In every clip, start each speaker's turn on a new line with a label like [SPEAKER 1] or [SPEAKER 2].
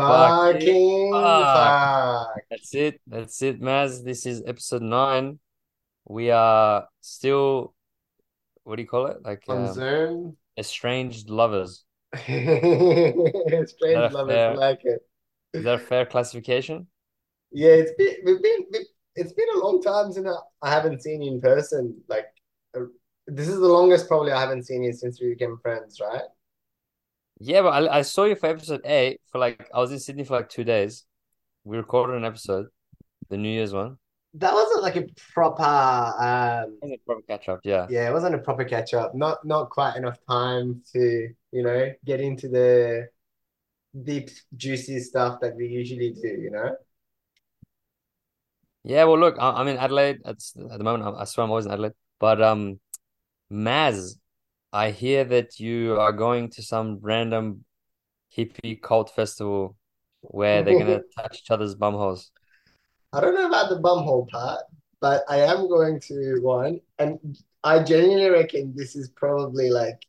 [SPEAKER 1] Fucking
[SPEAKER 2] fuck.
[SPEAKER 1] fuck.
[SPEAKER 2] That's it. That's it, Maz. This is episode nine. We are still, what do you call it? Like
[SPEAKER 1] On
[SPEAKER 2] um,
[SPEAKER 1] Zoom.
[SPEAKER 2] estranged lovers.
[SPEAKER 1] Strange
[SPEAKER 2] That
[SPEAKER 1] lovers
[SPEAKER 2] fair-
[SPEAKER 1] like it.
[SPEAKER 2] Is that a fair classification?
[SPEAKER 1] Yeah, it's been we've been it's been a long time since I, I haven't seen you in person. Like uh, this is the longest probably I haven't seen you since we became friends, right?
[SPEAKER 2] Yeah, but I, I saw you for episode eight for like, I was in Sydney for like two days. We recorded an episode, the New Year's one.
[SPEAKER 1] That wasn't like a proper um
[SPEAKER 2] It wasn't a proper catch up, yeah.
[SPEAKER 1] yeah, it wasn't a proper catch up. Not not quite enough time to, you know, get into the deep juicy stuff that we usually do, you know?
[SPEAKER 2] Yeah, well, look, I, I'm in Adelaide at, at the moment. I, I swear I'm always in Adelaide. But um, Maz, I hear that you are going to some random hippie cult festival where they're gonna touch each other's bumholes.
[SPEAKER 1] I don't know about the bumhole part, but I am going to one, and I genuinely reckon this is probably like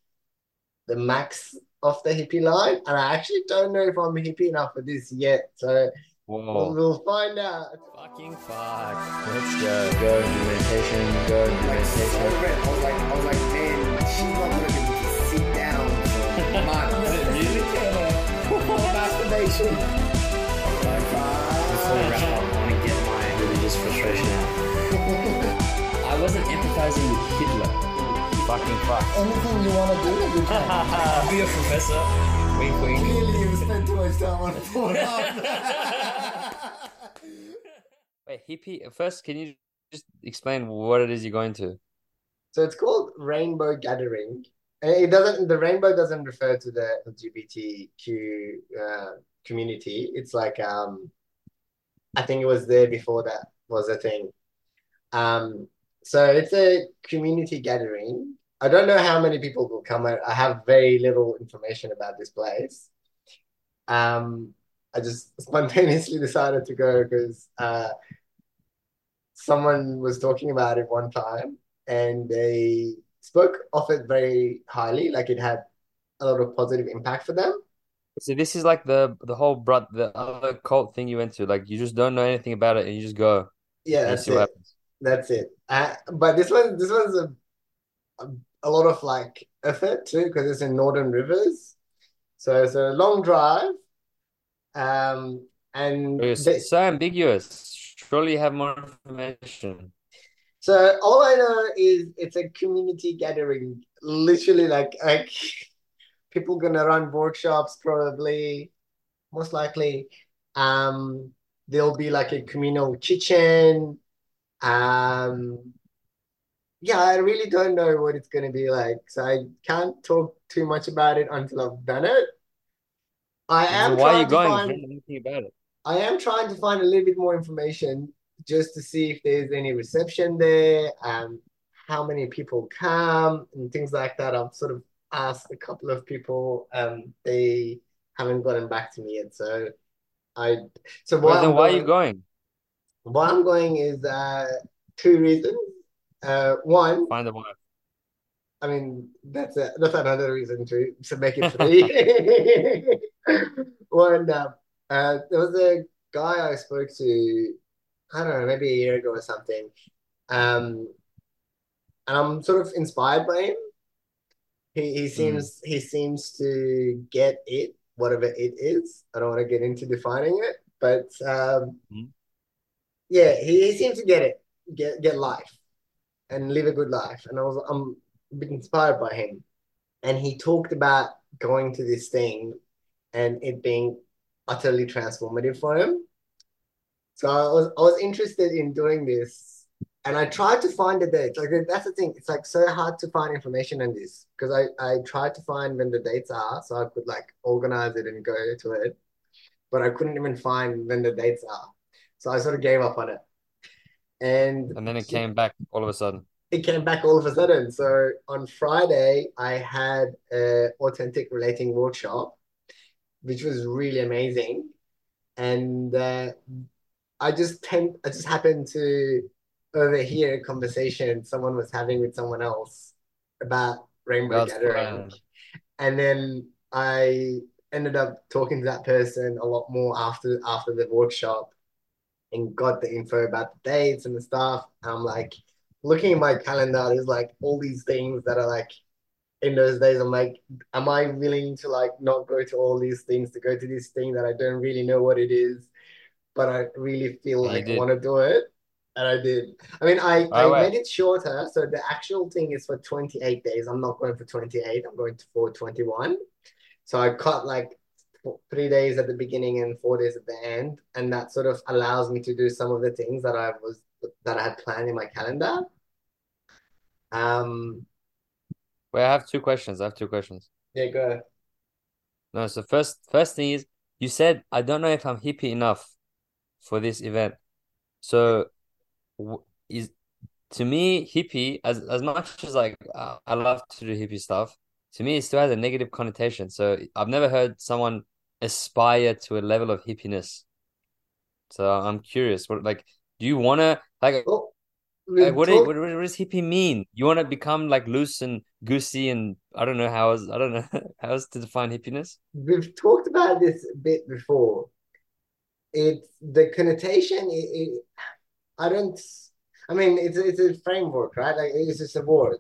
[SPEAKER 1] the max of the hippie line, and I actually don't know if I'm hippie enough for this yet. So we'll,
[SPEAKER 2] Whoa.
[SPEAKER 1] we'll find out.
[SPEAKER 2] Fucking fuck. Let's go. Go meditation. Go meditation.
[SPEAKER 1] I was like, I was like, man, she's not gonna be able to sit down for months.
[SPEAKER 2] Really?
[SPEAKER 1] Masturbation.
[SPEAKER 3] Before we wrap up, I want to get my religious frustration out. I wasn't empathizing with Hitler.
[SPEAKER 2] Fucking fuck.
[SPEAKER 1] Anything you want to do, you can.
[SPEAKER 3] Be a professor. Wink, wink.
[SPEAKER 1] Clearly, you spent too much time on Pornhub.
[SPEAKER 2] Wait, hippie. First, can you just explain what it is you're going to?
[SPEAKER 1] So it's called Rainbow Gathering. And it doesn't, the rainbow doesn't refer to the LGBTQ uh, community. It's like, um, I think it was there before that was a thing. Um, so it's a community gathering. I don't know how many people will come. I, I have very little information about this place. Um, I just spontaneously decided to go because uh, someone was talking about it one time and they spoke of it very highly, like it had a lot of positive impact for them.
[SPEAKER 2] So this is like the the whole bro the other cult thing you went to. Like you just don't know anything about it and you just go
[SPEAKER 1] Yeah, that's it. That's it. Uh, but this one, this one's a, a, a lot of like effort too, because it's in Northern Rivers. So it's a long drive. Um, and
[SPEAKER 2] You're
[SPEAKER 1] they,
[SPEAKER 2] so ambiguous. Surely you have more information.
[SPEAKER 1] So all I know is it's a community gathering, literally like like people gonna run workshops probably, most likely. Um, there'll be like a communal kitchen. Um, yeah, I really don't know what it's gonna be like, so I can't talk too much about it until I've done it. I am
[SPEAKER 2] why are you
[SPEAKER 1] to
[SPEAKER 2] going?
[SPEAKER 1] find
[SPEAKER 2] You don't know anything about it.
[SPEAKER 1] I am trying to find a little bit more information just to see if there's any reception there, um, how many people come and things like that. I've sort of asked a couple of people, um, they haven't gotten back to me yet. So I, so why
[SPEAKER 2] Well, then why are you
[SPEAKER 1] going,
[SPEAKER 2] going?
[SPEAKER 1] why I'm going is uh, two reasons. Uh, one,
[SPEAKER 2] Find a wife.
[SPEAKER 1] I mean, that's a, that's another reason to to make it three. One, uh, uh, there was a guy I spoke to, I don't know, maybe a year ago or something. Um, and I'm sort of inspired by him. He he
[SPEAKER 2] Mm.
[SPEAKER 1] seems he seems to get it, whatever it is. I don't want to get into defining it, but um,
[SPEAKER 2] Mhm.
[SPEAKER 1] yeah, he, he seems to get it, get get life and live a good life. And I was I'm a bit inspired by him. And he talked about going to this thing and it being utterly transformative for him. So I was I was interested in doing this. And I tried to find the dates. Like that's the thing. It's like so hard to find information on this because I, I tried to find when the dates are so I could like organize it and go to it. But I couldn't even find when the dates are. So I sort of gave up on it. And
[SPEAKER 2] And then it came back all of a sudden.
[SPEAKER 1] it came back all of a sudden. So on Friday, I had a authentic relating workshop, which was really amazing. And uh, I just tend, I just happened to overhear a conversation someone was having with someone else about rainbow
[SPEAKER 2] God's
[SPEAKER 1] gathering. And then I ended up talking to that person a lot more after after the workshop and got the info about the dates and the stuff. I'm like looking at my calendar, there's like all these things that are like in those days. I'm like, am I willing to like not go to all these things to go to this thing that I don't really know what it is, but I really feel like I want to do it. And I did. I mean, I,
[SPEAKER 2] By
[SPEAKER 1] I made it shorter. So the actual thing is for 28 days. I'm not going for 28. I'm going to for 21. So I cut like three days at the beginning and four days at the end, and that sort of allows me to do some of the things that I was that I had planned in my calendar. Um,
[SPEAKER 2] wait, I have two questions. I have two questions.
[SPEAKER 1] yeah, go.
[SPEAKER 2] No, so first first thing is you said I don't know if I'm hippie enough for this event. So is to me hippie as as much as like uh, I love to do hippie stuff, to me it still has a negative connotation. So I've never heard someone aspire to a level of hippiness. So I'm curious, what like do you wanna like
[SPEAKER 1] Well,
[SPEAKER 2] like what, you-
[SPEAKER 1] talked.
[SPEAKER 2] what what does hippie mean? You wanna become like loose and goosey and I don't know how else I don't know how else to define hippiness.
[SPEAKER 1] We've talked about this a bit before. It's the connotation. It, it, I don't. I mean, it's it's a framework, right? Like it's just a word,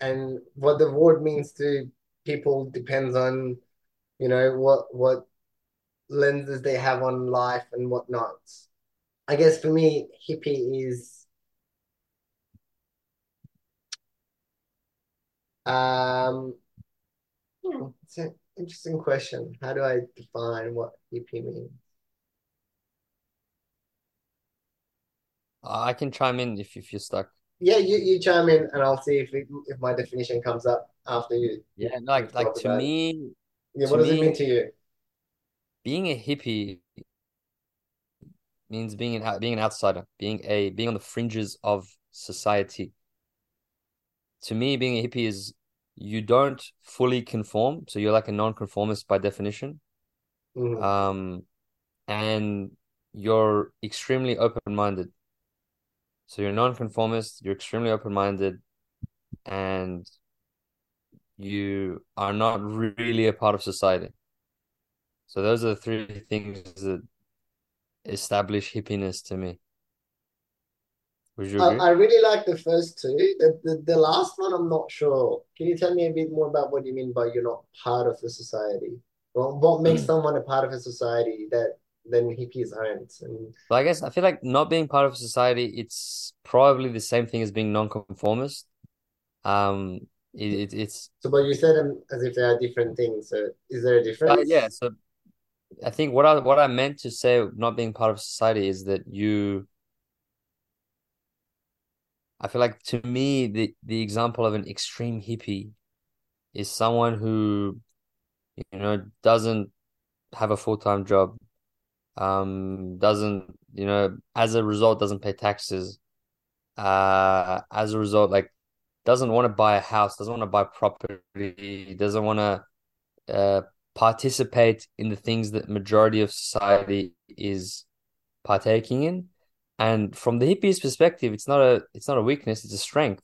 [SPEAKER 1] and what the word means to people depends on, you know, what what lenses they have on life and whatnot. I guess for me, hippie is um. hmm, It's an interesting question. How do I define what hippie means?
[SPEAKER 2] I can chime in if if you're stuck.
[SPEAKER 1] Yeah, you, you chime in and I'll see if it, if my definition comes up after you
[SPEAKER 2] Yeah,
[SPEAKER 1] we've
[SPEAKER 2] like like to
[SPEAKER 1] about
[SPEAKER 2] me,
[SPEAKER 1] Yeah,
[SPEAKER 2] to
[SPEAKER 1] what does it mean to you?
[SPEAKER 2] being a hippie means being an being an outsider, being a being on the fringes of society. To me, being a hippie is you don't fully conform, so you're like a non-conformist by definition.
[SPEAKER 1] Mhm.
[SPEAKER 2] Um, and you're extremely open-minded. So you're non-conformist, you're extremely open-minded, and you are not really a part of society. So those are the three things that establish hippiness to me. Would you
[SPEAKER 1] I,
[SPEAKER 2] agree?
[SPEAKER 1] I really like the first two. The, the the last one, I'm not sure. Can you tell me a bit more about what you mean by you're not part of the society? Well, what makes mm. someone a part of a society that then hippies aren't? And
[SPEAKER 2] But I guess I feel like not being part of society, it's probably the same thing as being non-conformist. Um, it, it it's
[SPEAKER 1] so, but you said them as if they are different things. So, is there a
[SPEAKER 2] uh,
[SPEAKER 1] difference?
[SPEAKER 2] yeah. So I think what I what I meant to say not being part of society is that you. I feel like to me the the example of an extreme hippie is someone who you know doesn't have a full-time job, um, doesn't you know as a result doesn't pay taxes, uh, as a result like doesn't want to buy a house, doesn't want to buy property, doesn't want to uh participate in the things that majority of society is partaking in. And from the hippies' perspective, it's not a it's not a weakness, it's a strength.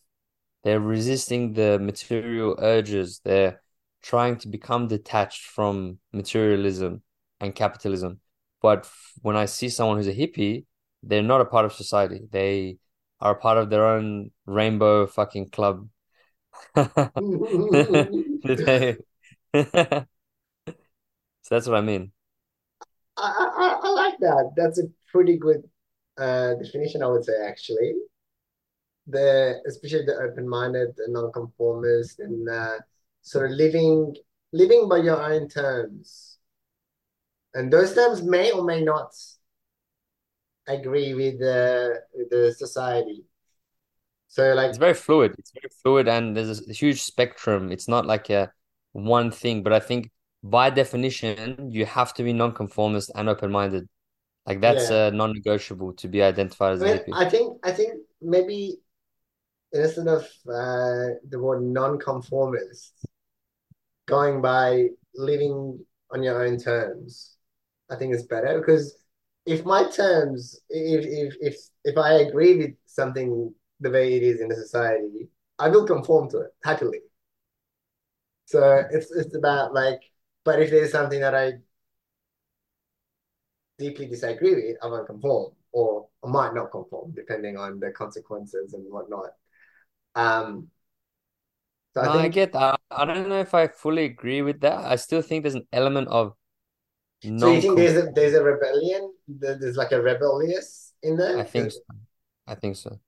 [SPEAKER 2] They're resisting the material urges. They're trying to become detached from materialism and capitalism. But when I see someone who's a hippie, they're not a part of society. They are a part of their own rainbow fucking club. So that's what I mean.
[SPEAKER 1] I, I, I like that. That's a pretty good uh, definition, I would say, actually. The especially the open-minded, the non-conformist, and uh, sort of living living by your own terms. And those terms may or may not agree with the with the society. So like
[SPEAKER 2] It's very fluid. It's very fluid, and there's a huge spectrum. It's not like a one thing, but I think by definition, you have to be non-conformist and open-minded. Like that's
[SPEAKER 1] yeah.
[SPEAKER 2] uh, non-negotiable to be identified as
[SPEAKER 1] I
[SPEAKER 2] a
[SPEAKER 1] mean,
[SPEAKER 2] hippie.
[SPEAKER 1] I think I think maybe instead of uh, the word non-conformist, going by living on your own terms, I think it's better because if my terms, if if if if I agree with something the way it is in the society, I will conform to it happily. So it's it's about like But if there's something that I deeply disagree with, I won't conform, or I might not conform, depending on the consequences and whatnot. Um, so
[SPEAKER 2] No,
[SPEAKER 1] I
[SPEAKER 2] I get that. I don't know if I fully agree with that. I still think there's an element of
[SPEAKER 1] so. You think there's a there's a rebellion? There's like a rebellious in there.
[SPEAKER 2] I think so. I think so.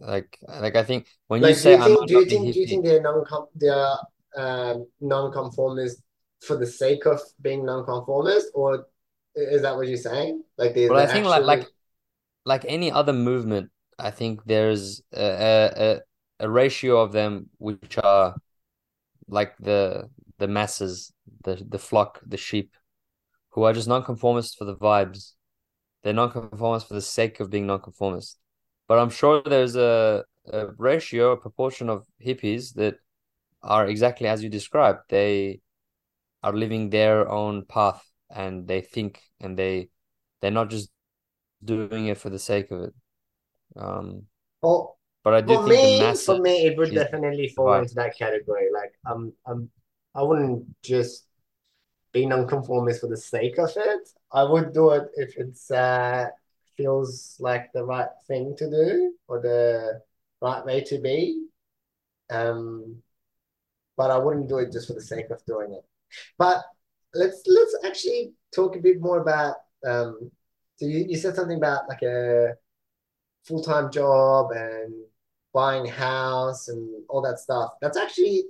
[SPEAKER 2] Like like I think when you
[SPEAKER 1] Like, do
[SPEAKER 2] say
[SPEAKER 1] you think do you think do you think they're non they're um non-conformist for the sake of being non-conformist, or is that what you're saying? Like
[SPEAKER 2] well I think like
[SPEAKER 1] actually
[SPEAKER 2] like like any other movement, I think there's a, a a ratio of them which are like the the masses, the the flock, the sheep, who are just nonconformists for the vibes. They're nonconformists for the sake of being nonconformist. But I'm sure there's a, a ratio, a proportion of hippies that are exactly as you described. They are living their own path and they think and they they're not just doing it for the sake of it. Um,
[SPEAKER 1] for
[SPEAKER 2] but I do
[SPEAKER 1] for
[SPEAKER 2] think
[SPEAKER 1] me for me it would definitely fall into that category. Like um um I wouldn't just be non-conformist for the sake of it. I would do it if it's uh feels like the right thing to do or the right way to be. Um, but I wouldn't do it just for the sake of doing it. But let's let's actually talk a bit more about um so you, you said something about like a full-time job and buying a house and all that stuff. That's actually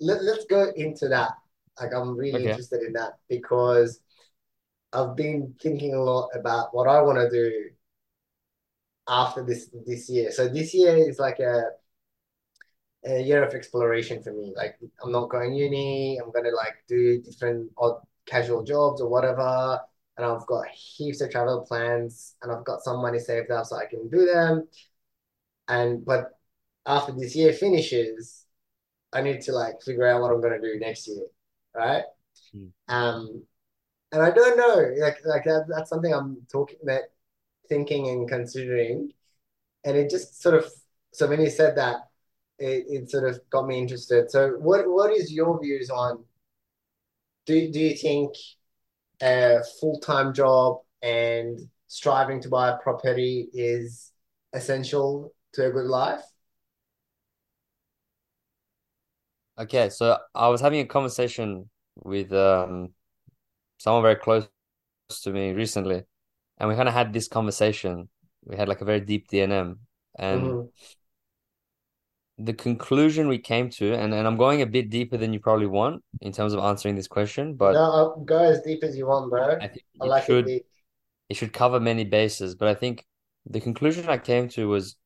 [SPEAKER 1] let, let's go into that. Like I'm really
[SPEAKER 2] Okay.
[SPEAKER 1] interested in that because I've been thinking a lot about what I want to do after this this year. So this year is like a a year of exploration for me. Like I'm not going uni. I'm gonna like do different odd casual jobs or whatever. And I've got heaps of travel plans and I've got some money saved up so I can do them. And but after this year finishes, I need to like figure out what I'm gonna do next year, right?
[SPEAKER 2] Hmm.
[SPEAKER 1] Um, and I don't know, like like that, that's something I'm talking that thinking and considering. And it just sort of so when you said that, it, it sort of got me interested. So what what is your views on do do you think a full-time job and striving to buy a property is essential to a good life?
[SPEAKER 2] Okay, so I was having a conversation with um someone very close to me recently, and we kind of had this conversation. We had like a very deep DNM, and
[SPEAKER 1] Mhm.
[SPEAKER 2] the conclusion we came to, and, and I'm going a bit deeper than you probably want in terms of answering this question, but
[SPEAKER 1] No, I'll go as deep as you want, bro.
[SPEAKER 2] I think
[SPEAKER 1] I
[SPEAKER 2] it
[SPEAKER 1] like it
[SPEAKER 2] should
[SPEAKER 1] deep.
[SPEAKER 2] it should cover many bases. But I think the conclusion I came to was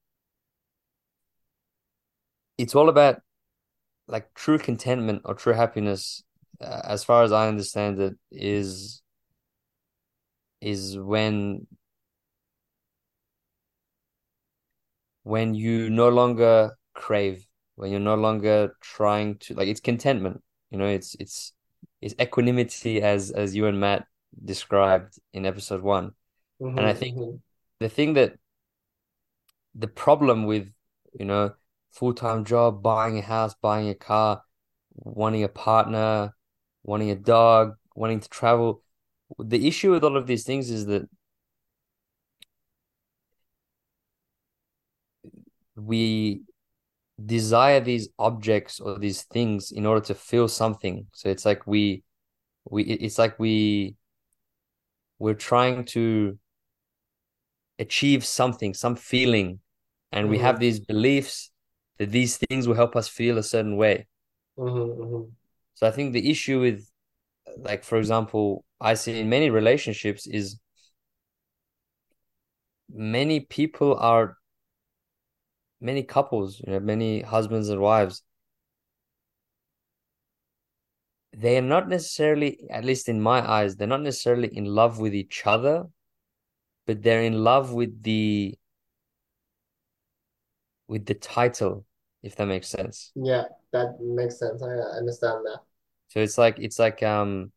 [SPEAKER 2] it's all about like true contentment or true happiness, uh, as far as I understand it, is is when when you no longer crave, when you're no longer trying to like it's contentment, you know, it's it's it's equanimity as as you and Matt described in episode one. And I think
[SPEAKER 1] mhm.
[SPEAKER 2] the thing that the problem with, you know, full-time job, buying a house, buying a car, wanting a partner, wanting a dog, wanting to travel, the issue with all of these things is that we desire these objects or these things in order to feel something. So it's like we we it's like we we're trying to achieve something, some feeling, and we mm-hmm.
[SPEAKER 1] have
[SPEAKER 2] these beliefs that these things will help us feel a certain way.
[SPEAKER 1] mhm, mhm.
[SPEAKER 2] So I think the issue with like for example, I see in many relationships is many people are many couples, you know, many husbands and wives they are not necessarily, at least in my eyes, they're not necessarily in love with each other, but they're in love with the with the title, if that makes sense.
[SPEAKER 1] Yeah, that makes sense. I understand that.
[SPEAKER 2] So it's like it's like um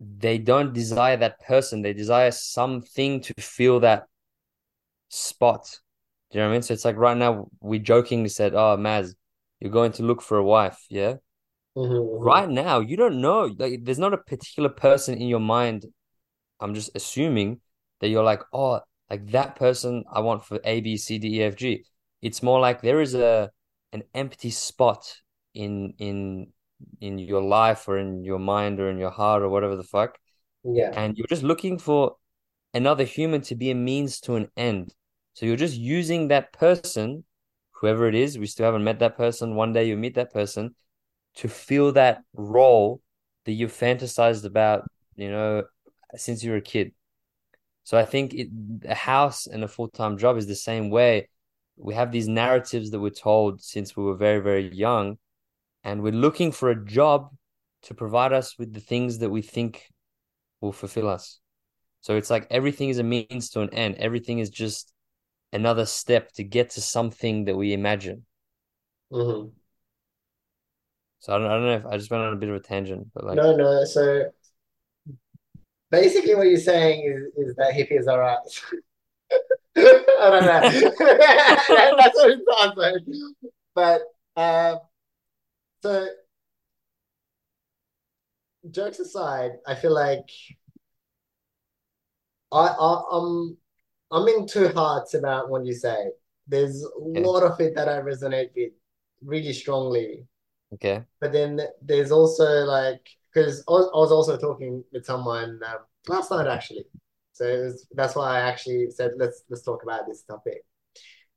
[SPEAKER 2] they don't desire that person, they desire something to fill that spot. Do you know what I mean? So it's like right now we jokingly said, "Oh, Maz, you're going to look for a wife, yeah?"
[SPEAKER 1] Mhm, mhm.
[SPEAKER 2] Right now, you don't know. Like, there's not a particular person in your mind. I'm just assuming that you're like, oh, like that person I want for A, B, C, D, E, F, G. It's more like there is a an empty spot in in in your life or in your mind or in your heart or whatever the fuck,
[SPEAKER 1] Yeah.
[SPEAKER 2] and you're just looking for another human to be a means to an end. So you're just using that person, whoever it is. We still haven't met that person. One day you'll meet that person to fill that role that you fantasized about, you know, since you were a kid. So I think it, a house and a full-time job is the same way. We have these narratives that we're told since we were very, very young, and we're looking for a job to provide us with the things that we think will fulfill us. So it's like everything is a means to an end. Everything is just another step to get to something that we imagine.
[SPEAKER 1] Mhm.
[SPEAKER 2] So I don't, I don't know if I just went on a bit of a tangent, but like,
[SPEAKER 1] No, no. So basically, what you're saying is, is that hippies are right. I don't know. That's what it sounds like. But uh, so jokes aside, I feel like I, I I'm I'm in two hearts about what you say. There's a
[SPEAKER 2] Okay.
[SPEAKER 1] lot of it that I resonate with really strongly.
[SPEAKER 2] okay,
[SPEAKER 1] But then there's also like because I was, I was also talking with someone um, last night actually, so was, that's why I actually said let's let's talk about this topic,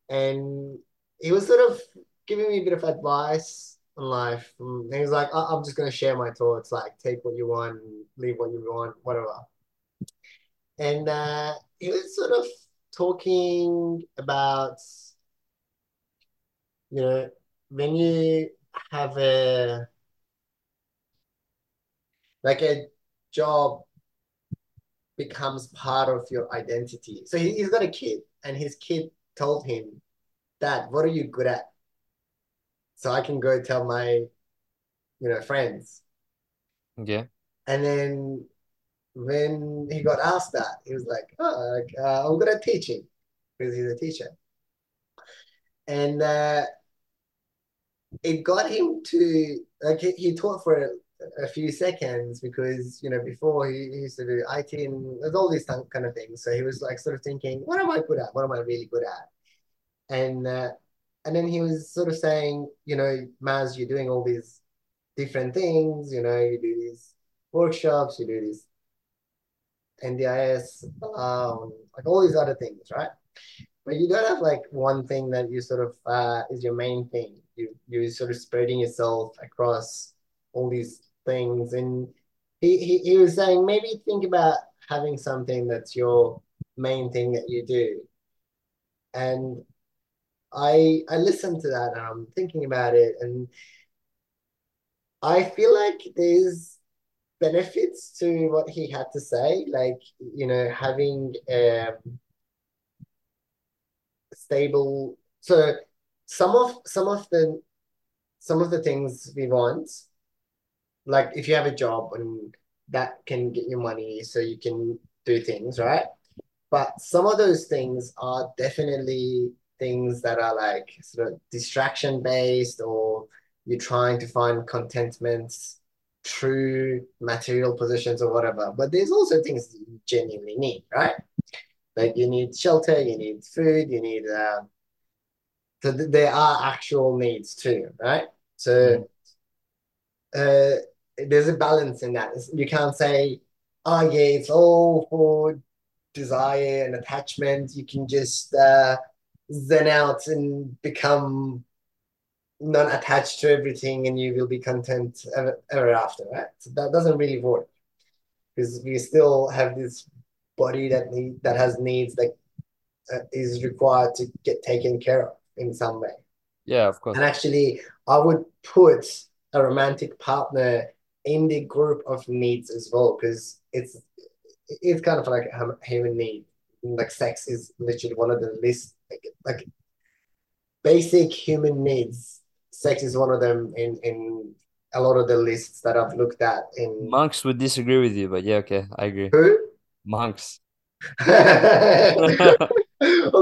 [SPEAKER 1] and he was sort of giving me a bit of advice on life. And he was like, I- I'm just gonna share my thoughts, like take what you want, leave what you want, whatever. And uh, he was sort of talking about, you know, when you have a like a job becomes part of your identity. So he, he's got a kid, and his kid told him, Dad, what are you good at? So I can go tell my, you know, friends.
[SPEAKER 2] okay,
[SPEAKER 1] And then when he got asked that, he was like, Oh, like, uh, I'm good at teaching because he's a teacher. And uh, it got him to like he, he taught for a, few seconds because you know before he, he used to do IT and there's all these kind of things. So he was like sort of thinking, what am I good at? What am I really good at? And uh, and then he was sort of saying, you know, Maz, you're doing all these different things. You know, you do these workshops, you do these NDIS, um, like all these other things, right? But you don't have like one thing that you sort of uh, is your main thing. You you're sort of spreading yourself across all these things, and he he, he was saying maybe think about having something that's your main thing that you do. And I I listened to that and I'm thinking about it, and I feel like there's benefits to what he had to say, like you know having um stable. So some of some of the some of the things we want, like if you have a job and that can get you money, so you can do things, right? But some of those things are definitely things that are like sort of distraction based, or you're trying to find contentment through material positions or whatever. But there's also things that you genuinely need, right? Like you need shelter, you need food, you need uh, so th- there are actual needs too, right? So uh, there's a balance in that. It's- You can't say, oh yeah, it's all for desire and attachment. You can just uh, zen out and become non-attached to everything, and you will be content ever, ever after, right? So that doesn't really work because we still have this body that need that has needs that uh, is required to get taken care of in some way.
[SPEAKER 2] yeah, of course,
[SPEAKER 1] And actually, I would put a romantic partner in the group of needs as well, because it's it's kind of like a human need. Like sex is literally one of the least like, like basic human needs. Sex is one of them in in a lot of the lists that I've looked at in
[SPEAKER 2] monks would disagree with you, but yeah, okay, I agree.
[SPEAKER 1] who?
[SPEAKER 2] Monks,
[SPEAKER 1] well,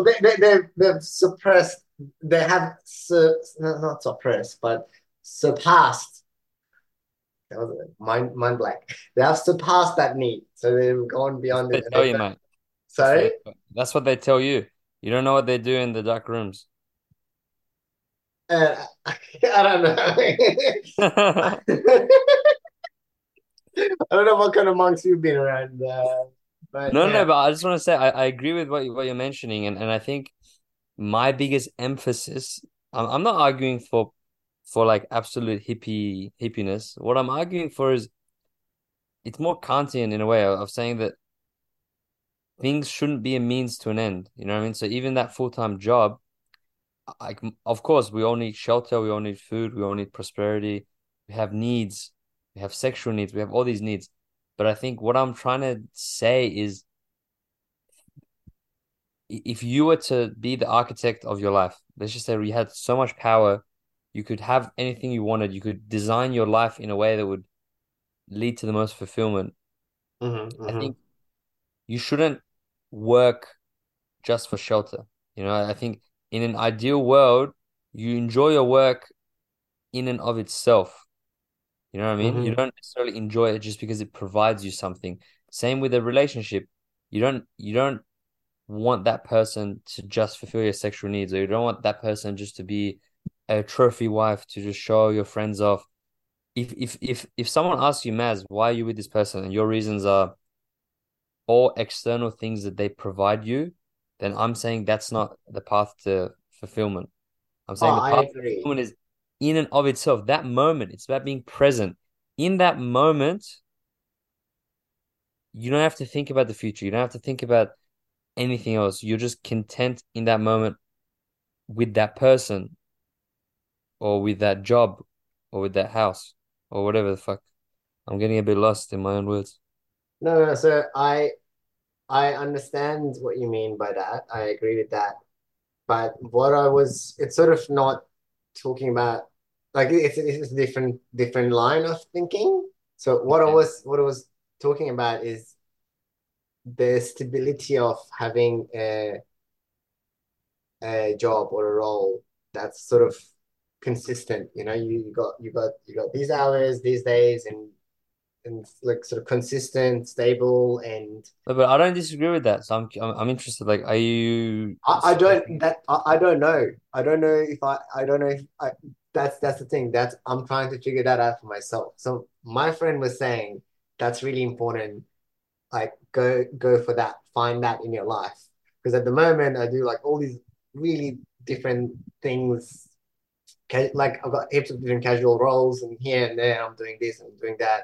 [SPEAKER 1] they, they, they've, they've suppressed, they have, su- not suppressed, but surpassed That was it. Mind, mind blank. They have surpassed that need, so they've gone beyond
[SPEAKER 2] They tell you, mate.
[SPEAKER 1] Sorry?
[SPEAKER 2] That's what they tell you. You don't know what they do in the dark rooms.
[SPEAKER 1] Uh, I don't know. I don't know what kind of monks you've been around, uh, but
[SPEAKER 2] no,
[SPEAKER 1] yeah.
[SPEAKER 2] but I just want to say I, I agree with what you, what you're mentioning, and, and I think my biggest emphasis, I'm, I'm not arguing for for like absolute hippie hippiness. What I'm arguing for is it's more Kantian in a way of, saying that things shouldn't be a means to an end. You know what I mean? So even that full-time job, like of course we all need shelter, we all need food, we all need prosperity, we have needs, we have sexual needs, we have all these needs. But I think what I'm trying to say is if you were to be the architect of your life, let's just say you had so much power, you could have anything you wanted, you could design your life in a way that would lead to the most fulfillment.
[SPEAKER 1] Mhm,
[SPEAKER 2] I
[SPEAKER 1] mhm.
[SPEAKER 2] think you shouldn't work just for shelter. You know, I think in an ideal world, you enjoy your work in and of itself. You know what I mean? You
[SPEAKER 1] Mhm.
[SPEAKER 2] don't necessarily enjoy it just because it provides you something. Same with a relationship. You don't you don't want that person to just fulfill your sexual needs, or you don't want that person just to be a trophy wife to just show your friends off. If if if if someone asks you, Maz, why are you with this person, and your reasons are all external things that they provide you, then I'm saying that's not the path to fulfillment. I'm
[SPEAKER 1] Oh,
[SPEAKER 2] saying the
[SPEAKER 1] oh,
[SPEAKER 2] path to fulfillment is in and of itself. That moment, it's about being present. In that moment, you don't have to think about the future. You don't have to think about anything else. You're just content in that moment with that person or with that job or with that house or whatever the fuck. I'm getting a bit lost in my own words.
[SPEAKER 1] No, no, so I I understand what you mean by that. I agree with that. But what I was, it's sort of not talking about like it's it's a different different line of thinking. So what I was what I was talking about is the stability of having a a job or a role that's sort of consistent. You know, you, you got you got you got these hours, these days, and and like sort of consistent, stable, and
[SPEAKER 2] But, but I don't disagree with that. So I'm I'm, I'm interested. Like, are you
[SPEAKER 1] I, I don't that I, I don't know. I don't know if I I don't know if I that's that's the thing. That's I'm trying to figure that out for myself. So my friend was saying that's really important. Like go go for that. Find that in your life. Because at the moment I do like all these really different things. Ca- Like I've got heaps of different casual roles and here and there I'm doing this and doing that.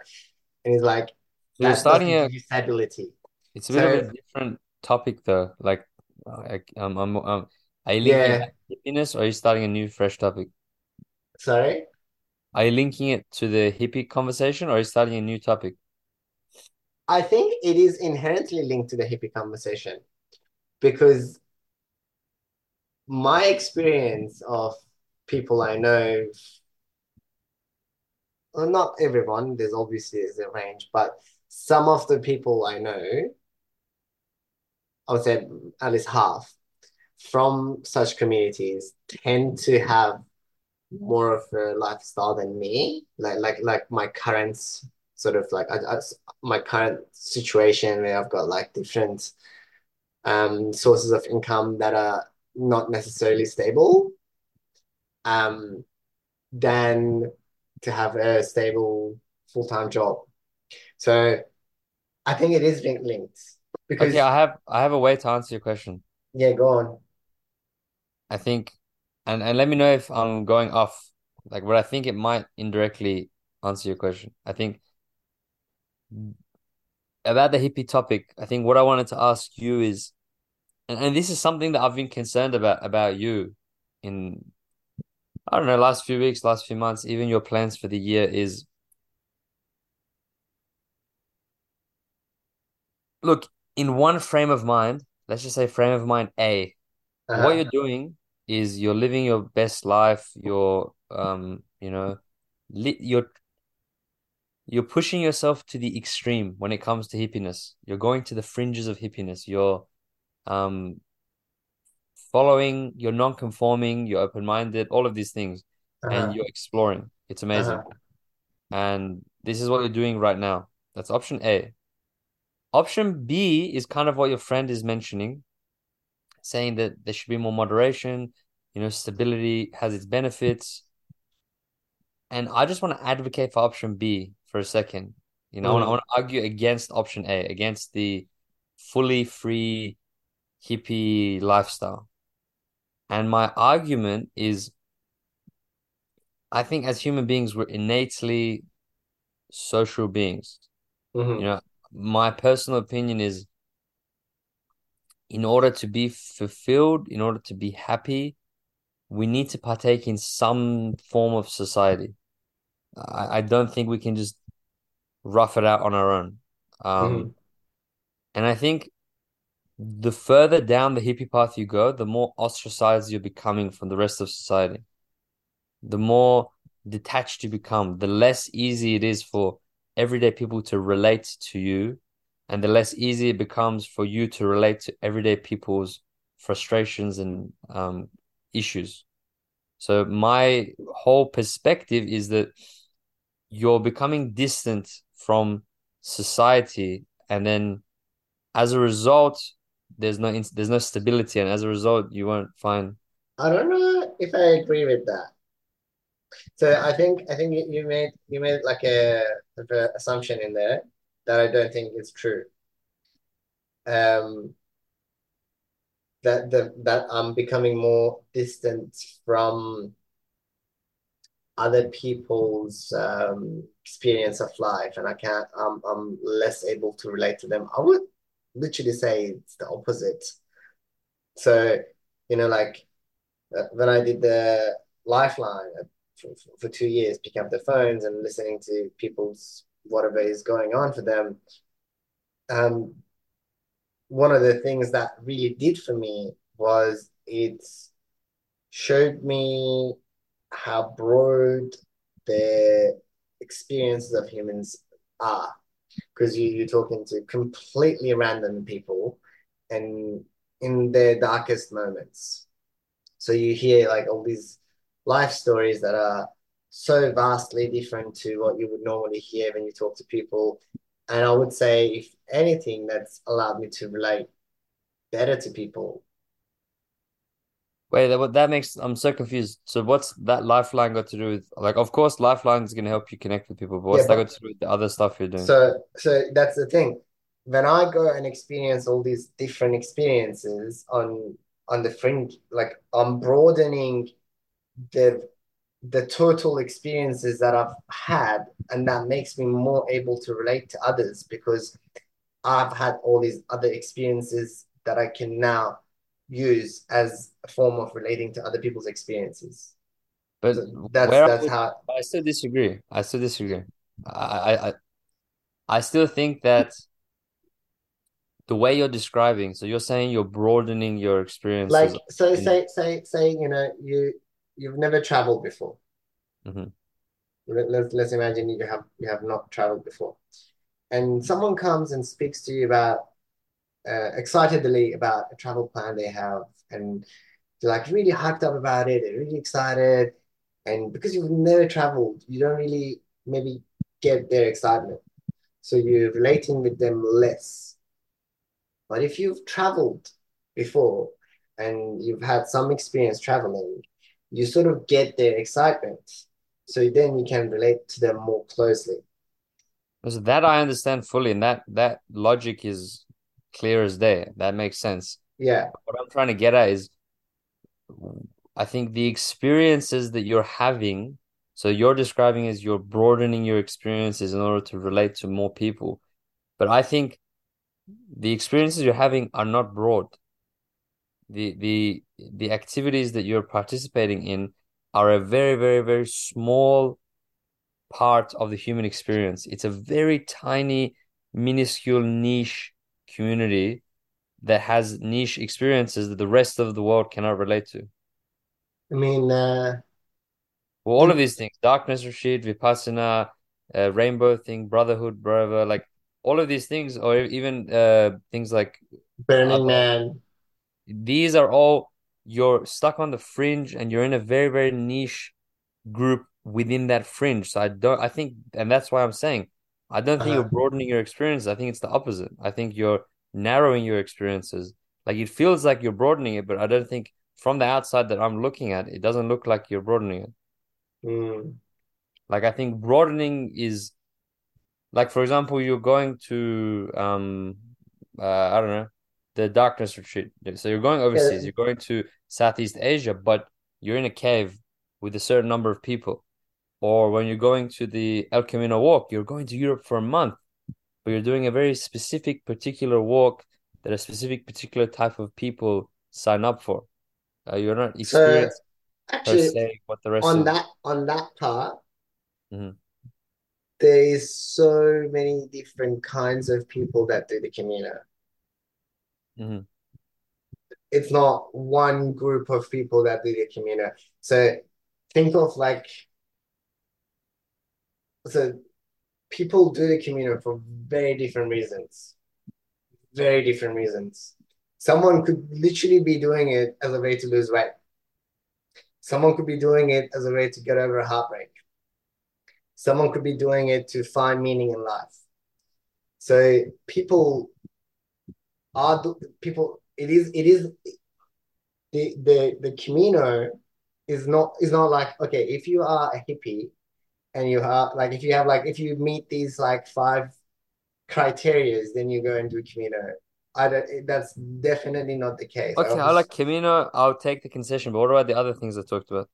[SPEAKER 1] And he's like,
[SPEAKER 2] So you're starting a
[SPEAKER 1] stability.
[SPEAKER 2] it's a bit of a different topic though. Like, like um, um, um, are you linking
[SPEAKER 1] yeah,
[SPEAKER 2] happiness or are you starting a new fresh topic?
[SPEAKER 1] sorry.
[SPEAKER 2] Are you linking it to the hippie conversation or are you starting a new topic?
[SPEAKER 1] I think it is inherently linked to the hippie conversation because my experience of people I know, well, not everyone, there's obviously a range, but some of the people I know, I would say at least half from such communities tend to have more of a lifestyle than me, like like like my current sort of like I, I, my current situation where I've got like different um, sources of income that are not necessarily stable, um, than to have a stable full-time job. So I think it is linked because
[SPEAKER 2] Okay, I have I have a way to answer your question.
[SPEAKER 1] yeah, go on.
[SPEAKER 2] I think, and and let me know if I'm going off, like what I think it might indirectly answer your question. I think about the hippie topic, I think what I wanted to ask you is, and, and this is something that I've been concerned about about you in, I don't know, last few weeks, last few months, even your plans for the year is, look, in one frame of mind, let's just say frame of mind A, what
[SPEAKER 1] Uh-huh.
[SPEAKER 2] you're doing is you're living your best life, you're um, you know, li you're you're pushing yourself to the extreme when it comes to hippiness. You're going to the fringes of hippiness. You're um following, you're non-conforming, you're open-minded, all of these things, and
[SPEAKER 1] Uh-huh.
[SPEAKER 2] you're exploring. It's amazing.
[SPEAKER 1] Uh-huh.
[SPEAKER 2] And this is what you're doing right now. That's option A. Option B is kind of what your friend is mentioning, saying that there should be more moderation, you know, stability has its benefits. And I just want to advocate for option B for a second. You know, mm. I, want, to argue against option A, against the fully free hippie lifestyle. And my argument is I think as human beings, we're innately social beings. Mm-hmm. You know, my personal opinion is in order to be fulfilled, in order to be happy, we need to partake in some form of society. I, I don't think we can just rough it out on our own. Um, mm-hmm. And I think the further down the hippie path you go, the more ostracized you're becoming from the rest of society. The more detached you become, the less easy it is for everyday people to relate to you, and the less easy it becomes for you to relate to everyday people's frustrations and um, issues. So, my whole perspective is that you're becoming distant from society, and then as a result, there's no there's no stability, and as a result, you won't find.
[SPEAKER 1] I don't know if I agree with that. So I think I think you made you made like a, a assumption in there that I don't think is true. Um, that the that I'm becoming more distant from other people's um, experience of life, and I can't. I'm I'm less able to relate to them. I would literally say it's the opposite. So, you know, like uh, when I did the Lifeline for, for two years, picking up the phones and listening to people's whatever is going on for them. Um, one of the things that really did for me was it showed me how broad the experiences of humans are because you, you're talking to completely random people and in their darkest moments. So you hear like all these life stories that are so vastly different to what you would normally hear when you talk to people. And I would say, if anything, that's allowed me to relate better to people.
[SPEAKER 2] Wait, that that makes I'm so confused. So what's that lifeline got to do with like of course lifeline is gonna help you connect with people, but what's yeah, but, that got to do with the other stuff you're doing?
[SPEAKER 1] So so that's the thing. When I go and experience all these different experiences on on the fringe, like I'm broadening the the total experiences that I've had, and that makes me more able to relate to others because I've had all these other experiences that I can now use as a form of relating to other people's experiences.
[SPEAKER 2] But so that's that's how I still disagree. I still disagree. I I I still think that the way you're describing, so you're saying you're broadening your experience.
[SPEAKER 1] Like so, say say say you know you you've never traveled before.
[SPEAKER 2] Mm-hmm.
[SPEAKER 1] Let, let's imagine you have you have not traveled before, and someone comes and speaks to you about uh, excitedly about a travel plan they have, and they're like really hyped up about it. They're really excited, and because you've never traveled, you don't really maybe get their excitement, so you're relating with them less. But if you've traveled before and you've had some experience traveling, you sort of get their excitement. So then you can relate to them more closely.
[SPEAKER 2] So that I understand fully, and that that logic is clear as day. That makes sense.
[SPEAKER 1] Yeah.
[SPEAKER 2] What I'm trying to get at is I think the experiences that you're having, so you're describing as you're broadening your experiences in order to relate to more people. But I think the experiences you're having are not broad. The the the activities that you're participating in are a very, very, very small part of the human experience. It's a very tiny, minuscule niche community that has niche experiences that the rest of the world cannot relate to.
[SPEAKER 1] I mean, uh,
[SPEAKER 2] well, all of these things darkness retreat, vipassana, uh, rainbow thing, brotherhood, brother, like all of these things, or even uh, things like
[SPEAKER 1] Burning uh, Man.
[SPEAKER 2] These are all you're stuck on the fringe and you're in a very, very niche group within that fringe. So I don't I think and that's why I'm saying I don't think
[SPEAKER 1] Uh-huh.
[SPEAKER 2] you're broadening your experience. I think it's the opposite. I think you're narrowing your experiences. Like it feels like you're broadening it, but I don't think from the outside that I'm looking at, it doesn't look like you're broadening it.
[SPEAKER 1] Mm.
[SPEAKER 2] Like I think broadening is like for example, you're going to um uh I don't know, the darkness retreat. So you're going overseas,
[SPEAKER 1] Yeah.
[SPEAKER 2] you're going to Southeast Asia, but you're in a cave with a certain number of people. Or when you're going to the El Camino walk, you're going to Europe for a month, but you're doing a very specific, particular walk that a specific, particular type of people sign up for. Uh, you're not
[SPEAKER 1] So actually,
[SPEAKER 2] se what the rest
[SPEAKER 1] on that on that part,
[SPEAKER 2] Mhm.
[SPEAKER 1] there is so many different kinds of people that do the Camino.
[SPEAKER 2] Mhm.
[SPEAKER 1] It's not one group of people that do the Camino. So think of like so people do the Camino for very different reasons. Very different reasons. Someone could literally be doing it as a way to lose weight. Someone could be doing it as a way to get over a heartbreak. Someone could be doing it to find meaning in life. So people are people. It is. It is. The the the Camino is not is not like okay. If you are a hippie, and you have like if you have like if you meet these like five criterias, then you go and do Camino. I don't. That's definitely not the case.
[SPEAKER 2] Okay, I
[SPEAKER 1] was-
[SPEAKER 2] like Camino. I'll take the concession, but what about the other things I talked about?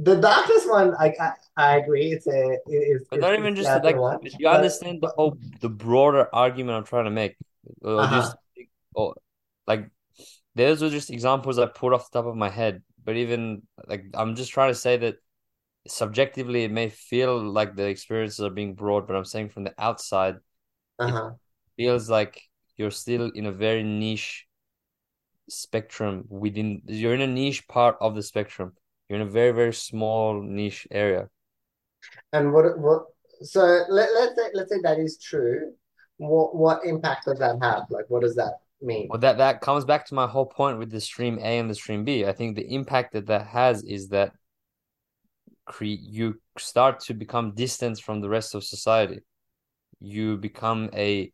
[SPEAKER 1] The darkest one, I I, I agree. It's a it is.
[SPEAKER 2] But
[SPEAKER 1] it's,
[SPEAKER 2] not even just like
[SPEAKER 1] one.
[SPEAKER 2] you
[SPEAKER 1] But-
[SPEAKER 2] understand the whole the broader argument I'm trying to make, or
[SPEAKER 1] Uh-huh.
[SPEAKER 2] just or like those were just examples I pulled off the top of my head. But even like I'm just trying to say that subjectively it may feel like the experiences are being broad, but I'm saying from the outside
[SPEAKER 1] uh-huh.
[SPEAKER 2] feels like you're still in a very niche spectrum within you're in a niche part of the spectrum. You're in a very, very small niche area.
[SPEAKER 1] And what what? So let let's say let's say that is true. What what impact does that have? Like, what does that mean?
[SPEAKER 2] Well, that that comes back to my whole point with the stream A and the stream B. I think the impact that that has is that cre you start to become distant from the rest of society. You become a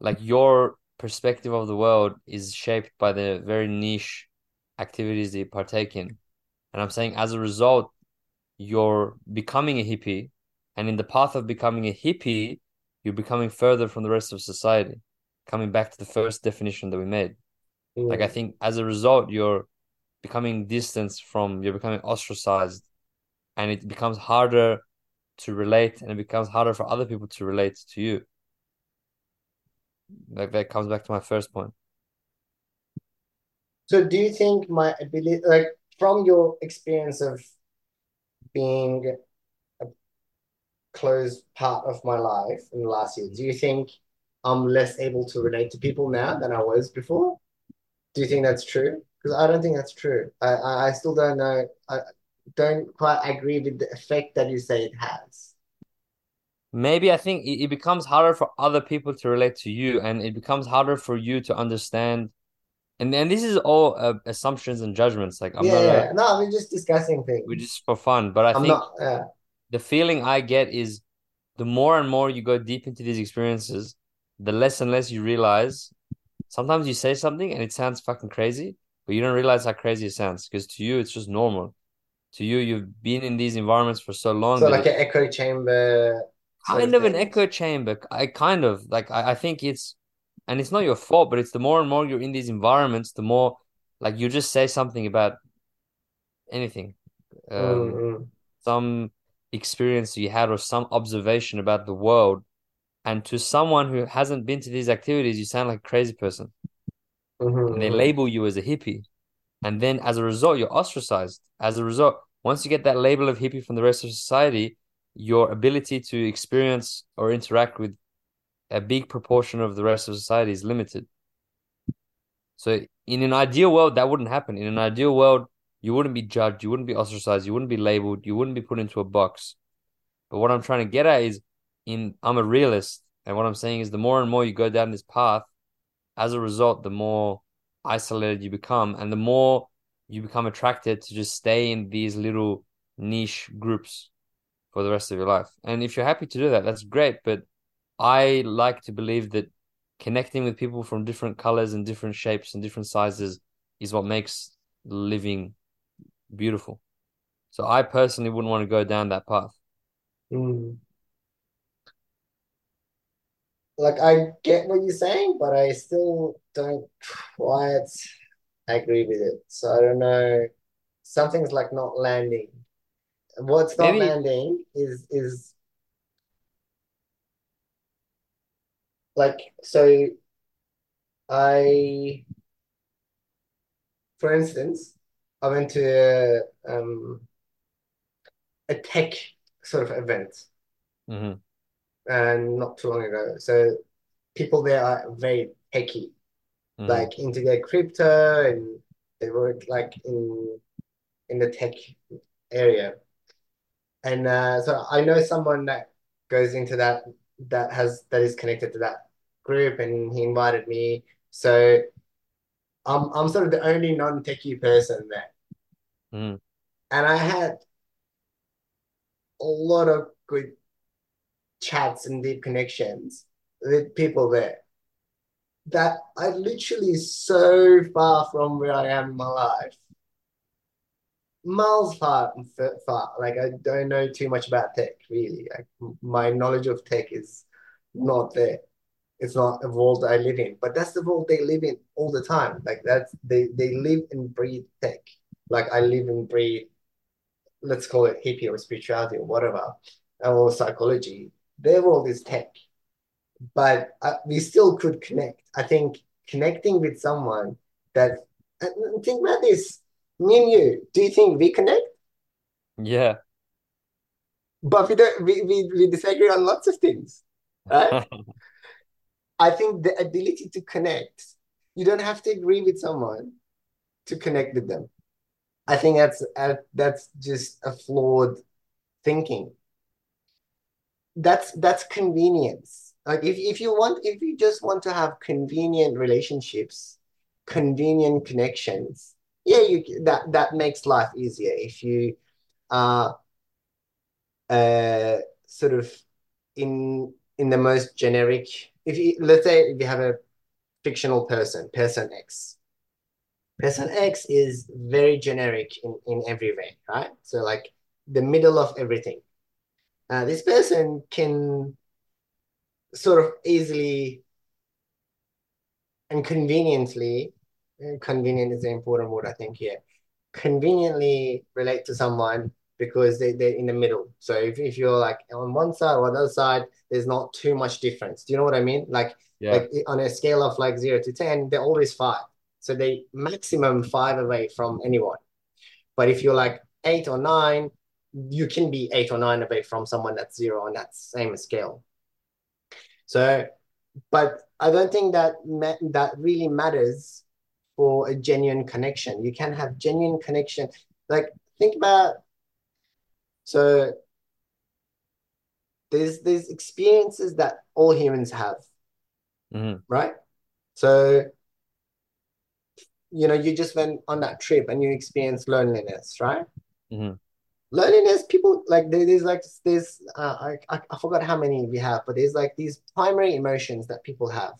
[SPEAKER 2] like your perspective of the world is shaped by the very niche activities that you partake in. And I'm saying as a result, you're becoming a hippie, and in the path of becoming a hippie, you're becoming further from the rest of society. Coming back to the first definition that we made. Like I
[SPEAKER 1] Mm.
[SPEAKER 2] think as a result, you're becoming distanced from, you're becoming ostracized, and it becomes harder to relate, and it becomes harder for other people to relate to you. Like that comes back to my first point.
[SPEAKER 1] So do you think my ability, like from your experience of being a closed part of my life in the last year, do you think I'm less able to relate to people now than I was before? Do you think that's true? Because I don't think that's true. I, I, I still don't know. I don't quite agree with the effect that you say it has.
[SPEAKER 2] Maybe I think it, it becomes harder for other people to relate to you, and it becomes harder for you to understand. And and this is all uh, assumptions and judgments. Like I'm
[SPEAKER 1] yeah,
[SPEAKER 2] not,
[SPEAKER 1] yeah.
[SPEAKER 2] a,
[SPEAKER 1] No, we're just discussing things.
[SPEAKER 2] we're just for fun. But I
[SPEAKER 1] I'm
[SPEAKER 2] think
[SPEAKER 1] not. Uh,
[SPEAKER 2] the feeling I get is the more and more you go deep into these experiences, the less and less you realize. Sometimes you say something and it sounds fucking crazy, but you don't realize how crazy it sounds because to you it's just normal. To you, you've been in these environments for so long
[SPEAKER 1] so like an echo chamber.
[SPEAKER 2] kind of an echo chamber. I kind of like I, I think it's and it's not your fault, but it's the more and more you're in these environments, the more like you just say something about anything. Um,
[SPEAKER 1] Mm, mm.
[SPEAKER 2] some experience you had or some observation about the world. And to someone who hasn't been to these activities, you sound like a crazy person.
[SPEAKER 1] Mhm,
[SPEAKER 2] And they
[SPEAKER 1] mhm.
[SPEAKER 2] label you as a hippie. And then as a result, you're ostracized. As a result, once you get that label of hippie from the rest of society, your ability to experience or interact with a big proportion of the rest of society is limited. So in an ideal world, that wouldn't happen. In an ideal world, you wouldn't be judged, you wouldn't be ostracized, you wouldn't be labeled, you wouldn't be put into a box. But what I'm trying to get at is in I'm a realist, and what I'm saying is the more and more you go down this path, as a result, the more isolated you become, and the more you become attracted to just stay in these little niche groups for the rest of your life. And if you're happy to do that, that's great. But I like to believe that connecting with people from different colors and different shapes and different sizes is what makes living beautiful. So I personally wouldn't want to go down that path.
[SPEAKER 1] Mm. Like I get what you're saying, but I still don't quite agree with it. So I don't know. Something's like not landing. What's not
[SPEAKER 2] Maybe
[SPEAKER 1] landing is is like so I for instance, I went to a, um, a tech sort of event
[SPEAKER 2] Mhm.
[SPEAKER 1] And not too long ago. So people there are very techy,
[SPEAKER 2] Mhm.
[SPEAKER 1] like into their crypto and they work like in in the tech area. And uh, so I know someone that goes into that that has that is connected to that group and he invited me. So I'm I'm sort of the only non-techie person there.
[SPEAKER 2] Mhm.
[SPEAKER 1] And I had a lot of good chats and deep connections with people there that I literally so far from where I am in my life. Miles far, far. Like I don't know too much about tech, really. My knowledge of tech is not there. It's not a world I live in, but that's the world they live in all the time. Like that's they they live and breathe tech. Like I live and breathe let's call it hippie or spirituality or whatever, or psychology, their world is tech. But uh, we still could connect. I think connecting with someone that, and think about this, me and you, do you think we connect?
[SPEAKER 2] Yeah.
[SPEAKER 1] But we don't, we, we, we disagree on lots of things, right? I think the ability to connect, you don't have to agree with someone to connect with them. I think that's uh, that's just a flawed thinking. That's that's convenience. Like if, if you want if you just want to have convenient relationships, convenient connections, yeah, you that that makes life easier. If you are uh sort of in in the most generic, if you let's say if you have a fictional person, person X, Person X is very generic in, in every way, right? So like the middle of everything. Uh, this person can sort of easily and conveniently, convenient is an important word, I think, here, conveniently relate to someone because they, they're in the middle. So if, if you're like on one side or the other side, there's not too much difference. Do you know what I mean? Like,
[SPEAKER 2] Yeah.
[SPEAKER 1] like on a scale of like zero to 10, they're always five. So they maximum five away from anyone. But if you're like eight or nine, you can be eight or nine away from someone that's zero on that same scale. So, but I don't think that ma- that really matters for a genuine connection. You can have genuine connection. Like think about so there's there's experiences that all humans have,
[SPEAKER 2] Mhm.
[SPEAKER 1] right? So you know, you just went on that trip and you experienced loneliness, right?
[SPEAKER 2] Mhm.
[SPEAKER 1] Loneliness, people like there's like there's uh, I, I forgot how many we have, but there's like these primary emotions that people have.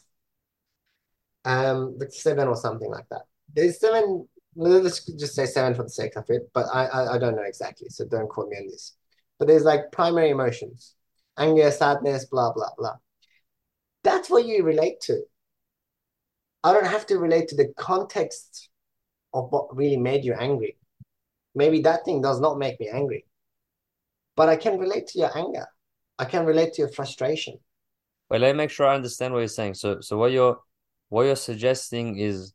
[SPEAKER 1] Um, like seven or something like that. There's seven. Let's just say seven for the sake of it, but I, I I don't know exactly, so don't quote me on this. But there's like primary emotions, anger, sadness, blah blah blah. That's what you relate to. I don't have to relate to the context of what really made you angry. Maybe that thing does not make me angry, but I can relate to your anger. I can relate to your frustration.
[SPEAKER 2] Wait, let me make sure I understand what you're saying. So, so what you're what you're suggesting is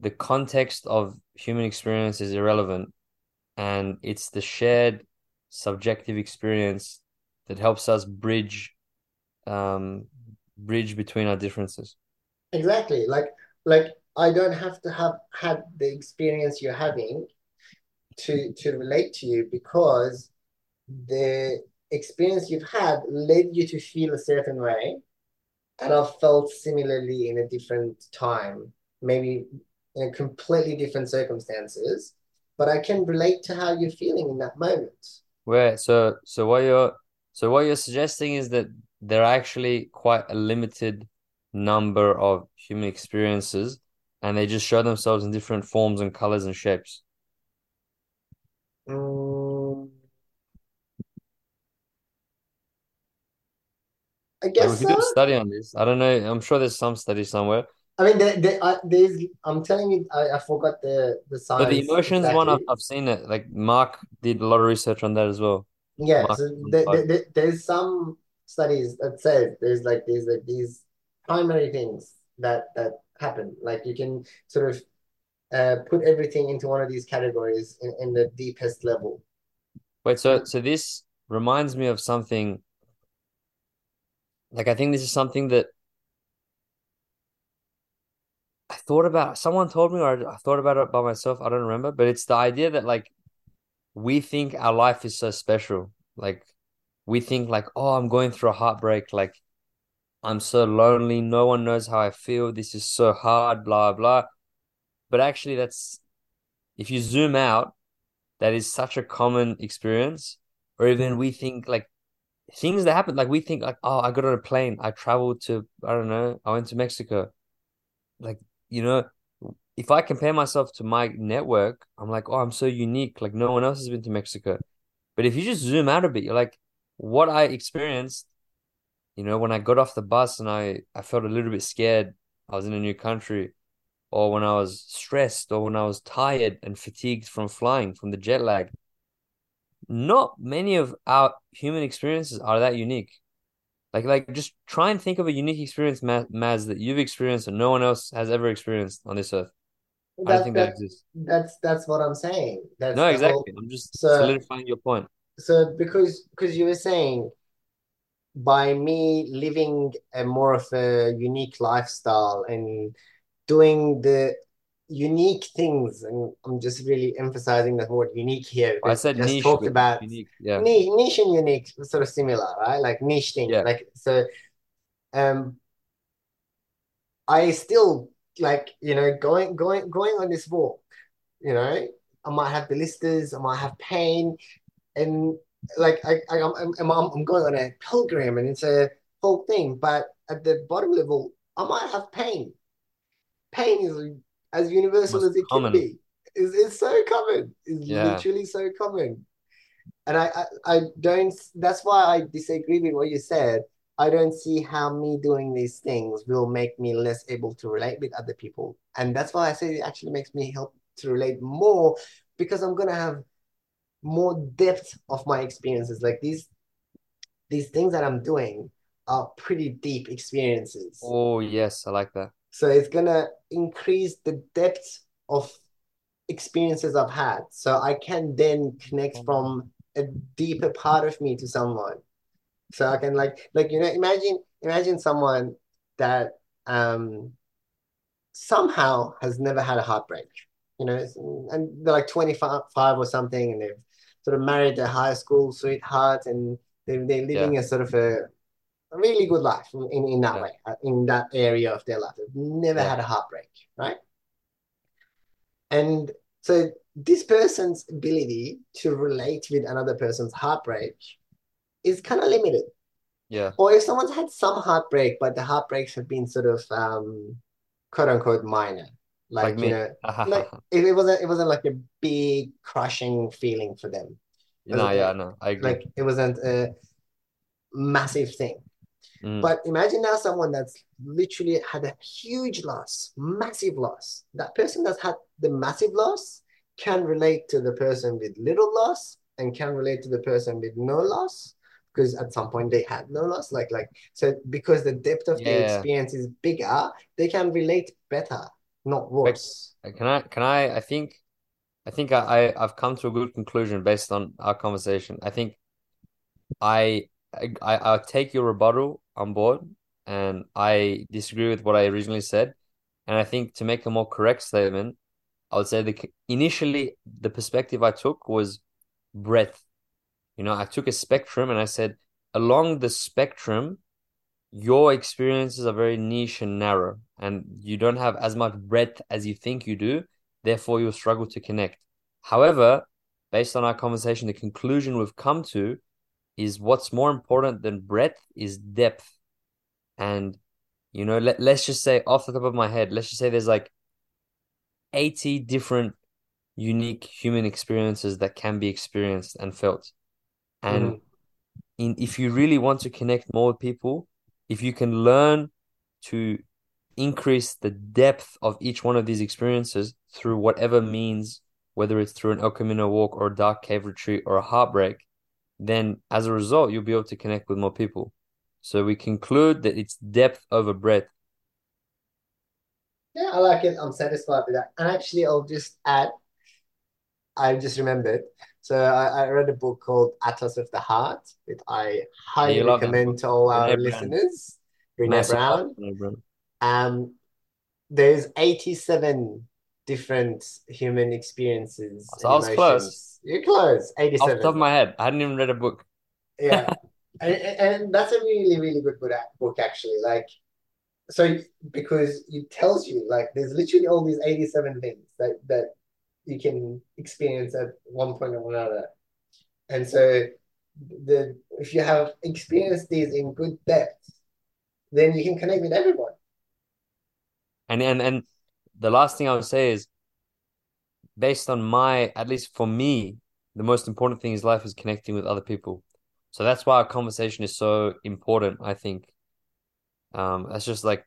[SPEAKER 2] the context of human experience is irrelevant, and it's the shared subjective experience that helps us bridge um bridge between our differences.
[SPEAKER 1] Exactly. Like like I don't have to have had the experience you're having to to relate to you because the experience you've had led you to feel a certain way, and I've felt similarly in a different time, maybe in completely different circumstances. but I can relate to how you're feeling in that moment.
[SPEAKER 2] Where so so what you're so what you're suggesting is that there are actually quite a limited number of human experiences and they just show themselves in different forms and colors and shapes.
[SPEAKER 1] Mm, I guess
[SPEAKER 2] we could do a
[SPEAKER 1] so.
[SPEAKER 2] study on this. I don't know. I'm sure there's some study somewhere.
[SPEAKER 1] I mean, there, there, uh, there's. I'm telling you, I, I forgot the the
[SPEAKER 2] But the
[SPEAKER 1] science
[SPEAKER 2] emotions one, I've. I've seen it. Like Mark did a lot of research on that as well.
[SPEAKER 1] Yeah,
[SPEAKER 2] Mark
[SPEAKER 1] so there, there, there- there's some studies that says there's like these like these primary things that that happen. Like you can sort of uh, put everything into one of these categories in, in the deepest level.
[SPEAKER 2] Wait, so so this reminds me of something. Like I think this is something that I thought about. Someone told me, or I thought about it by myself. I don't remember, but it's the idea that like we think our life is so special. Like we think like, oh, I'm going through a heartbreak. Like I'm so lonely. No one knows how I feel. This is so hard, blah, blah. But actually, that's if you zoom out, that is such a common experience. Or even we think like things that happen, like we think like, oh, I got on a plane. I traveled to, I don't know, I went to Mexico. Like, you know, if I compare myself to my network, I'm like, oh, I'm so unique. Like no one else has been to Mexico. But if you just zoom out a bit, you're like, what I experienced, you know, when I got off the bus and I, I felt a little bit scared, I was in a new country, or when I was stressed, or when I was tired and fatigued from flying, from the jet lag. Not many of our human experiences are that unique. Like, like just try and think of a unique experience, Ma- Maz, that you've experienced and no one else has ever experienced on this earth. I don't think that
[SPEAKER 1] that
[SPEAKER 2] exists.
[SPEAKER 1] that's that's what I'm saying. That's
[SPEAKER 2] No,
[SPEAKER 1] the whole.
[SPEAKER 2] exactly. I'm just
[SPEAKER 1] So
[SPEAKER 2] solidifying your point.
[SPEAKER 1] so because because you were saying by me living a more of a unique lifestyle and doing the unique things, and I'm just really emphasizing the word unique here
[SPEAKER 2] I said
[SPEAKER 1] just
[SPEAKER 2] niche,
[SPEAKER 1] talked about
[SPEAKER 2] unique. Yeah.
[SPEAKER 1] niche, niche and unique, sort of similar, right? Like niche thing.
[SPEAKER 2] Yeah.
[SPEAKER 1] Like so, um, I still like you know going going going on this walk. You know, I might have blisters, I might have pain, and like I, I I'm, I'm I'm going on a pilgrim, and it's a whole thing. But at the bottom level, I might have pain. Pain is as universal
[SPEAKER 2] Most
[SPEAKER 1] as it can be. It's, it's so common. It's
[SPEAKER 2] Yeah.
[SPEAKER 1] literally so common. And I, I, I don't, that's why I disagree with what you said. I don't see how me doing these things will make me less able to relate with other people. And that's why I say it actually makes me help to relate more because I'm gonna have more depth of my experiences. Like these these things that I'm doing are pretty deep experiences.
[SPEAKER 2] Oh, yes, I like that.
[SPEAKER 1] So it's gonna increase the depth of experiences I've had. So I can then connect from a deeper part of me to someone. So I can like like you know imagine imagine someone that um somehow has never had a heartbreak. You know, and they're like 25 or something, and they've sort of married their high school sweetheart, and they're, they're
[SPEAKER 2] Yeah.
[SPEAKER 1] living a sort of a really good life in, in that
[SPEAKER 2] Yeah.
[SPEAKER 1] way, uh, in that area of their life. They've never
[SPEAKER 2] Yeah.
[SPEAKER 1] had a heartbreak, right? And so this person's ability to relate with another person's heartbreak is kind of limited.
[SPEAKER 2] Yeah.
[SPEAKER 1] Or if someone's had some heartbreak, but the heartbreaks have been sort of um quote unquote minor.
[SPEAKER 2] Like
[SPEAKER 1] Like, you know, like it, it wasn't it wasn't like a big crushing feeling for them.
[SPEAKER 2] No, yeah, no, I agree.
[SPEAKER 1] Like it wasn't a massive thing.
[SPEAKER 2] Mm.
[SPEAKER 1] But imagine now someone that's literally had a huge loss, massive loss. That person that's had the massive loss can relate to the person with little loss and can relate to the person with no loss because at some point they had no loss. Like like so because the depth of their
[SPEAKER 2] Yeah.
[SPEAKER 1] experience is bigger, they can relate better, not worse.
[SPEAKER 2] can I, can I, I think, I think I, I, I've come to a good conclusion based on our conversation. I think I, I, I'll take your rebuttal on board and I disagree with what I originally said. And I think to make a more correct statement, I would say the initially the perspective I took was breadth. You know, I took a spectrum and I said along the spectrum, your experiences are very niche and narrow, and you don't have as much breadth as you think you do. Therefore, you'll struggle to connect. However, based on our conversation, the conclusion we've come to is what's more important than breadth is depth. And, you know, let, let's just say off the top of my head, let's just say there's like 80 different unique human experiences that can be experienced and felt. And
[SPEAKER 1] Mhm.
[SPEAKER 2] in if you really want to connect more with people, if you can learn to increase the depth of each one of these experiences through whatever means, whether it's through an El Camino walk or a dark cave retreat or a heartbreak, then as a result, you'll be able to connect with more people. So we conclude that it's depth over breadth.
[SPEAKER 1] Yeah, I like it. I'm satisfied with that. And actually, I'll just add, I just remembered. So I, I read a book called Atlas of the Heart that I highly
[SPEAKER 2] that
[SPEAKER 1] recommend to all our
[SPEAKER 2] Brene
[SPEAKER 1] listeners. Brene Brown.
[SPEAKER 2] Brene Brown.
[SPEAKER 1] Um, there's 87 different human experiences
[SPEAKER 2] So I was close.
[SPEAKER 1] You're close,
[SPEAKER 2] Off the top of my head, I hadn't even read a book.
[SPEAKER 1] Yeah. And, and that's a really, really good book, book actually. Like, so because it tells you, like, there's literally all these 87 things that, that you can experience at one point or another. And so the if you have experienced these in good depth, then you can connect with everyone.
[SPEAKER 2] And and and the last thing I would say is based on my, at least for me, the most important thing in life is connecting with other people. So that's why our conversation is so important, I think. Um, that's just like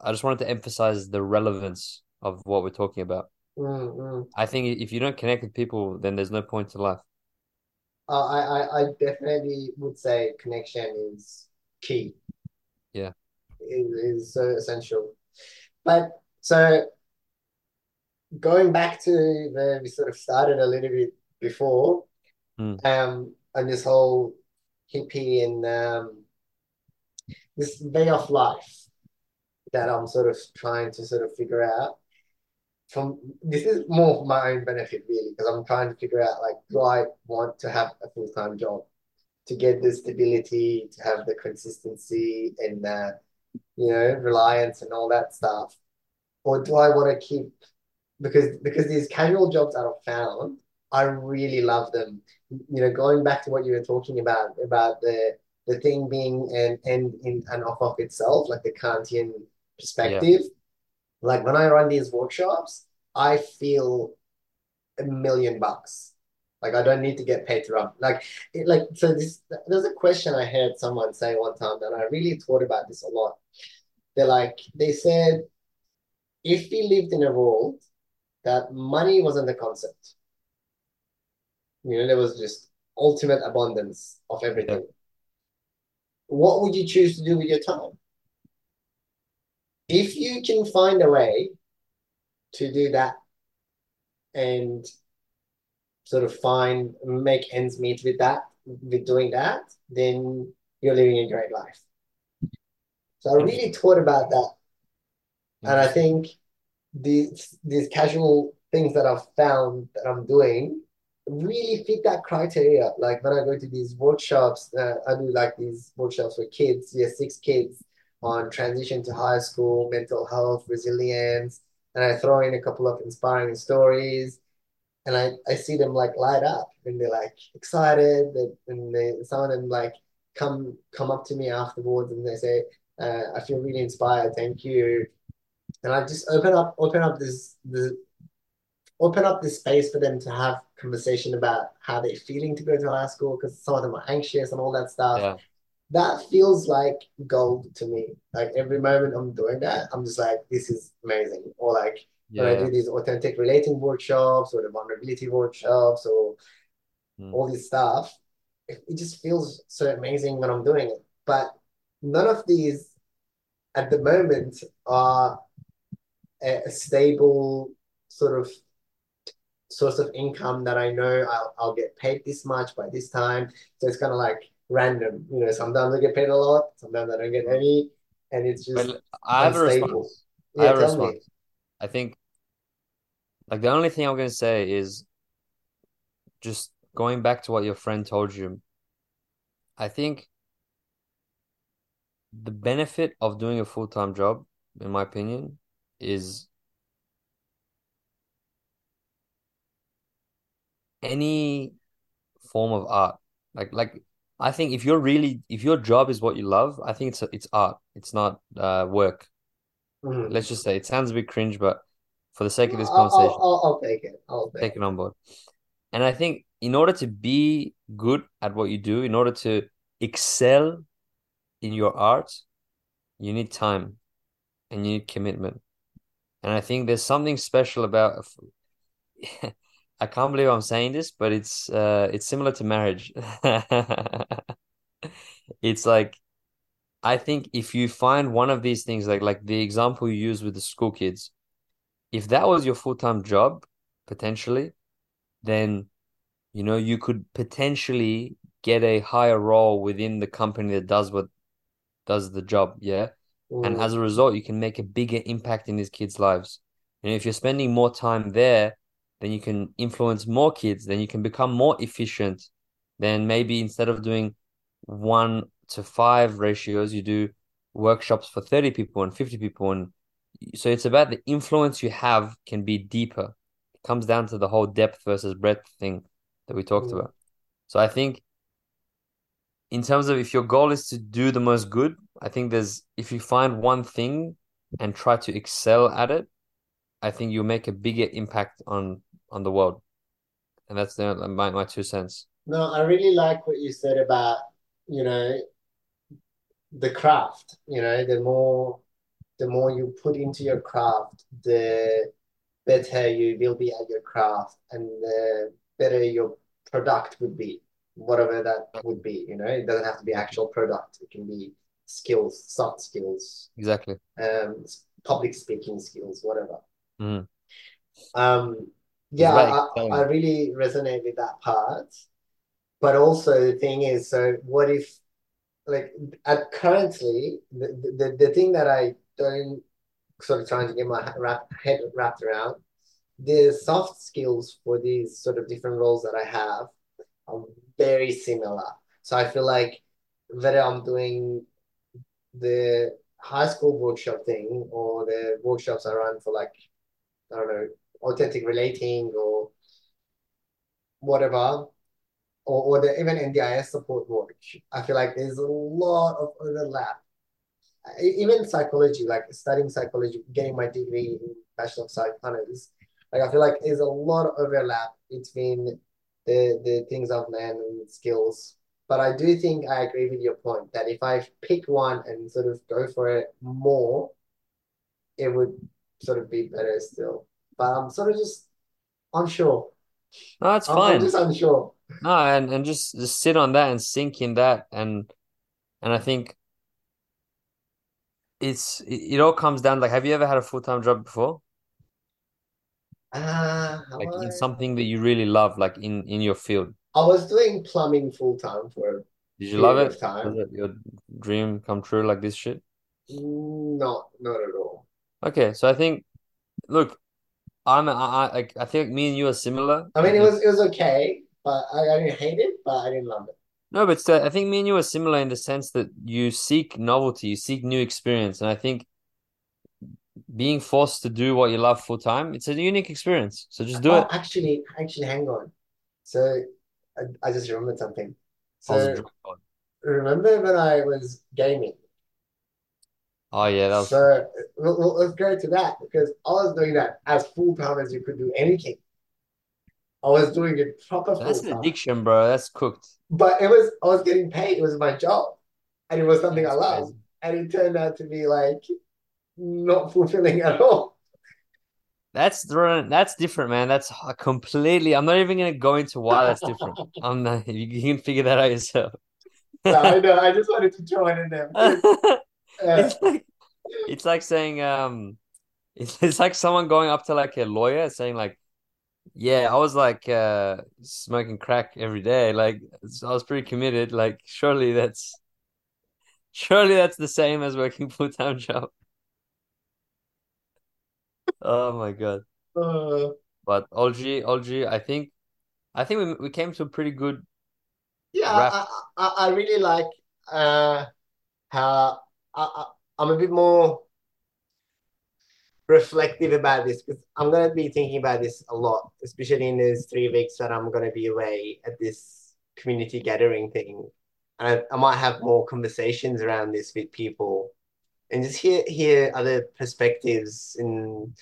[SPEAKER 2] I just wanted to emphasize the relevance of what we're talking about.
[SPEAKER 1] Mm, mm.
[SPEAKER 2] I think if you don't connect with people, then there's no point to life.
[SPEAKER 1] Uh, I, I, I definitely would say connection is key.
[SPEAKER 2] Yeah.
[SPEAKER 1] Is, is so essential. But so going back to where we sort of started a little bit before,
[SPEAKER 2] Mm.
[SPEAKER 1] um, on this whole hippie and um, this way of life that I'm sort of trying to sort of figure out. From this is more for my own benefit really, because I'm trying to figure out like, do I want to have a full-time job to get the stability, to have the consistency and uh, you know, reliance and all that stuff, or do I want to keep because because these casual jobs that I've found, I really love them. You know, going back to what you were talking about about the the thing being an end in and off of itself, like the Kantian perspective. Like when I run these workshops, I feel a million bucks. Like I don't need to get paid to run. Like it, like so this there's a question I heard someone say one time and I really thought about this a lot. They're like they said if we lived in a world that money wasn't the concept, you know, there was just ultimate abundance of everything. What would you choose to do with your time? If you can find a way to do that and sort of find make ends meet with that with doing that, then you're living a great life. So I really thought about that, and I think these these casual things that I've found that I'm doing really fit that criteria. Like when I go to these workshops, uh, I do like these workshops for kids, yeah, six kids on transition to high school, mental health, resilience, and I throw in a couple of inspiring stories and I, I see them like light up and they're like excited and they some of them like come come up to me afterwards and they say uh, I feel really inspired thank you and I just open up open up this the open up this space for them to have conversation about how they're feeling to go to high school because some of them are anxious and all that stuff
[SPEAKER 2] Yeah.
[SPEAKER 1] that feels like gold to me like every moment I'm doing that I'm just like this is amazing or like when I do these authentic relating workshops or the vulnerability workshops or
[SPEAKER 2] Mm.
[SPEAKER 1] all this stuff, it, it just feels so amazing when I'm doing it. But none of these at the moment are a, a stable sort of source of income that I know I'll, I'll get paid this much by this time. So it's kind of like random, you know, sometimes I get paid a lot, sometimes I don't get any, and it's just
[SPEAKER 2] But I have a
[SPEAKER 1] unstable.
[SPEAKER 2] I
[SPEAKER 1] Yeah,
[SPEAKER 2] have a
[SPEAKER 1] me.
[SPEAKER 2] I think like the only thing I'm gonna say is just going back to what your friend told you. I think the benefit of doing a full-time job, in my opinion, is any form of art. Like like I think if you're really if your job is what you love, I think it's it's art. It's not uh work.
[SPEAKER 1] Mhm.
[SPEAKER 2] Let's just say it sounds a bit cringe, but for the sake of this
[SPEAKER 1] I'll, I'll,
[SPEAKER 2] conversation,
[SPEAKER 1] I'll, I'll take it. I'll take
[SPEAKER 2] take
[SPEAKER 1] it.
[SPEAKER 2] it on board. And I think in order to be good at what you do, in order to excel in your art, you need time and you need commitment. And I think there's something special about I can't believe I'm saying this, but it's uh it's similar to marriage. It's like I think if you find one of these things, like like the example you use with the school kids, if that was your full-time job, potentially, then you know you could potentially get a higher role within the company that does what does the job, yeah. And
[SPEAKER 1] Mm.
[SPEAKER 2] as a result, you can make a bigger impact in these kids' lives. And if you're spending more time there, then you can influence more kids, then you can become more efficient. Then maybe instead of doing one to five ratios, you do workshops for 30 people and 50 people. And so it's about the influence you have can be deeper. It comes down to the whole depth versus breadth thing that we talked
[SPEAKER 1] Mm.
[SPEAKER 2] about. So I think in terms of if your goal is to do the most good, I think there's if you find one thing and try to excel at it, I think you'll make a bigger impact on on the world. And that's the, my my two cents.
[SPEAKER 1] No, I really like what you said about, you know, the craft. You know, the more the more you put into your craft, the better you will be at your craft and the better your product would be, whatever that would be, you know. It doesn't have to be actual product. It can be skills, soft skills,
[SPEAKER 2] Exactly.
[SPEAKER 1] um, public speaking skills, whatever.
[SPEAKER 2] Mhm.
[SPEAKER 1] Um, yeah,
[SPEAKER 2] about
[SPEAKER 1] I, I really resonate with that part. But also the thing is, so what if like at currently the, the the thing that I don't sort of trying to get my wrap, head wrapped around, the soft skills for these sort of different roles that I have are very similar. So I feel like whether I'm doing the high school workshop thing or the workshops I run for like I don't know, authentic relating or whatever, or, or the even NDIS support work. I feel like there's a lot of overlap. Even psychology, like studying psychology, getting my degree in Bachelor of Psych Honors, like I feel like there's a lot of overlap between the the things I've learned and skills. But I do think I agree with your point that if I pick one and sort of go for it more, it would sort of be better still. But I'm sort of just unsure.
[SPEAKER 2] No, it's
[SPEAKER 1] I'm, I'm just unsure.
[SPEAKER 2] No, and and just just sit on that and sink in that and and I think it's it, it all comes down like have you ever had a full-time job before?
[SPEAKER 1] Ah,
[SPEAKER 2] Like in
[SPEAKER 1] I
[SPEAKER 2] something that you really love, like in in your field.
[SPEAKER 1] I was doing plumbing full time for
[SPEAKER 2] Did you love it?
[SPEAKER 1] time.
[SPEAKER 2] Was it your dream come true like this shit?
[SPEAKER 1] Not not at all.
[SPEAKER 2] Okay, so I think look, I'm I, I I think me and you are similar.
[SPEAKER 1] I mean, it was it was okay, but I, I didn't hate it, but I didn't love it.
[SPEAKER 2] no, but still, I think me and you are similar in the sense that you seek novelty, you seek new experience, and I think being forced to do what you love full time, it's a unique experience. So just do
[SPEAKER 1] Oh,
[SPEAKER 2] it.
[SPEAKER 1] actually, actually, hang on. So I, I just remembered something.
[SPEAKER 2] Oh, I was a
[SPEAKER 1] So remember when I was gaming?
[SPEAKER 2] Oh yeah, that was
[SPEAKER 1] So we'll, we'll- let's go to that because I was doing that as full time as you could do anything. I was doing it proper full
[SPEAKER 2] that's an addiction, bro. That's cooked.
[SPEAKER 1] But it was I was getting paid. It was my job, and it was something I loved.
[SPEAKER 2] crazy.
[SPEAKER 1] And it turned out to be like not fulfilling at all.
[SPEAKER 2] That's different. That's different, man. That's completely. I'm not even gonna go into why that's different. I'm not. You, can figure that out yourself.
[SPEAKER 1] So I know. I just wanted to join in there. uh,
[SPEAKER 2] It's like it's like saying um, it's it's like someone going up to like a lawyer saying like, yeah, I was like uh smoking crack every day. Like I was pretty committed. Like surely that's surely that's the same as working full time job. Oh my God.
[SPEAKER 1] uh,
[SPEAKER 2] But Olgi, Olgi, I think I think we we came to a pretty good
[SPEAKER 1] yeah. I, I I really like uh how I, I I'm a bit more reflective about this because I'm gonna be thinking about this a lot, especially in these three weeks that I'm gonna be away at this community gathering thing. And I, I might have more conversations around this with people and just hear hear other perspectives and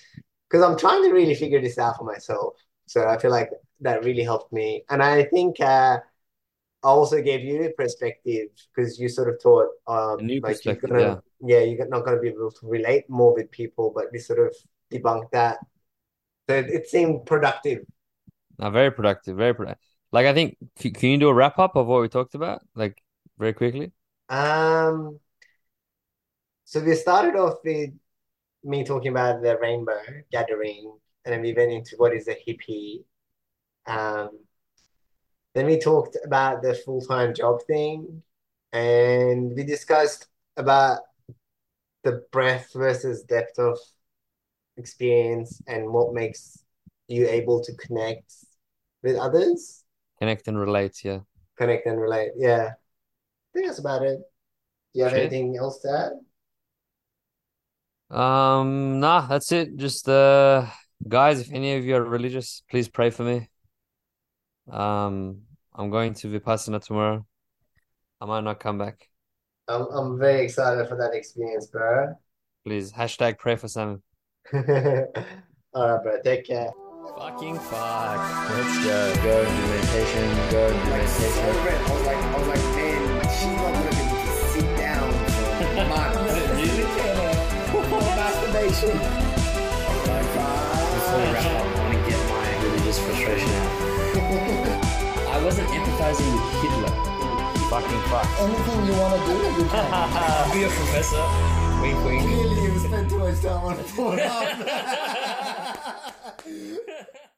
[SPEAKER 1] because I'm trying to really figure this out for myself. So I feel like that really helped me. And I think uh, I also gave you a perspective because you sort of taught um,
[SPEAKER 2] new
[SPEAKER 1] like you're
[SPEAKER 2] perspective,
[SPEAKER 1] gonna, yeah, you're not going to be able to relate more with people, but we sort of debunked that. So it, it seemed productive.
[SPEAKER 2] Now, very productive, very productive. Like I think, can you do a wrap up of what we talked about, like very quickly?
[SPEAKER 1] Um, so we started off with me talking about the rainbow gathering, and then we went into what is a hippie. Um, then we talked about the full-time job thing, and we discussed about the breadth versus depth of experience and what makes you able to connect with others,
[SPEAKER 2] Connect and relate. Yeah.
[SPEAKER 1] connect and relate. Yeah, I think that's about it. Do you have
[SPEAKER 2] Shit.
[SPEAKER 1] anything else to add?
[SPEAKER 2] Um, nah, that's it. Just uh, guys, if any of you are religious, please pray for me. Um, I'm going to Vipassana tomorrow. I might not come back.
[SPEAKER 1] I'm I'm very excited for that experience, bro.
[SPEAKER 2] Please, hashtag pray for Samim.
[SPEAKER 1] All right, bro. Take care.
[SPEAKER 2] Fucking fuck. Let's go. Go do meditation. Go do
[SPEAKER 1] Like
[SPEAKER 2] meditation.
[SPEAKER 1] Like,
[SPEAKER 3] Before we wrap up, I want to get my religious frustration out. I wasn't empathizing with Hitler.
[SPEAKER 2] Fucking fuck.
[SPEAKER 1] anything you want to do, you can.
[SPEAKER 3] Be a professor. Wink, wink.
[SPEAKER 1] Clearly, you spent too much time on Pornhub.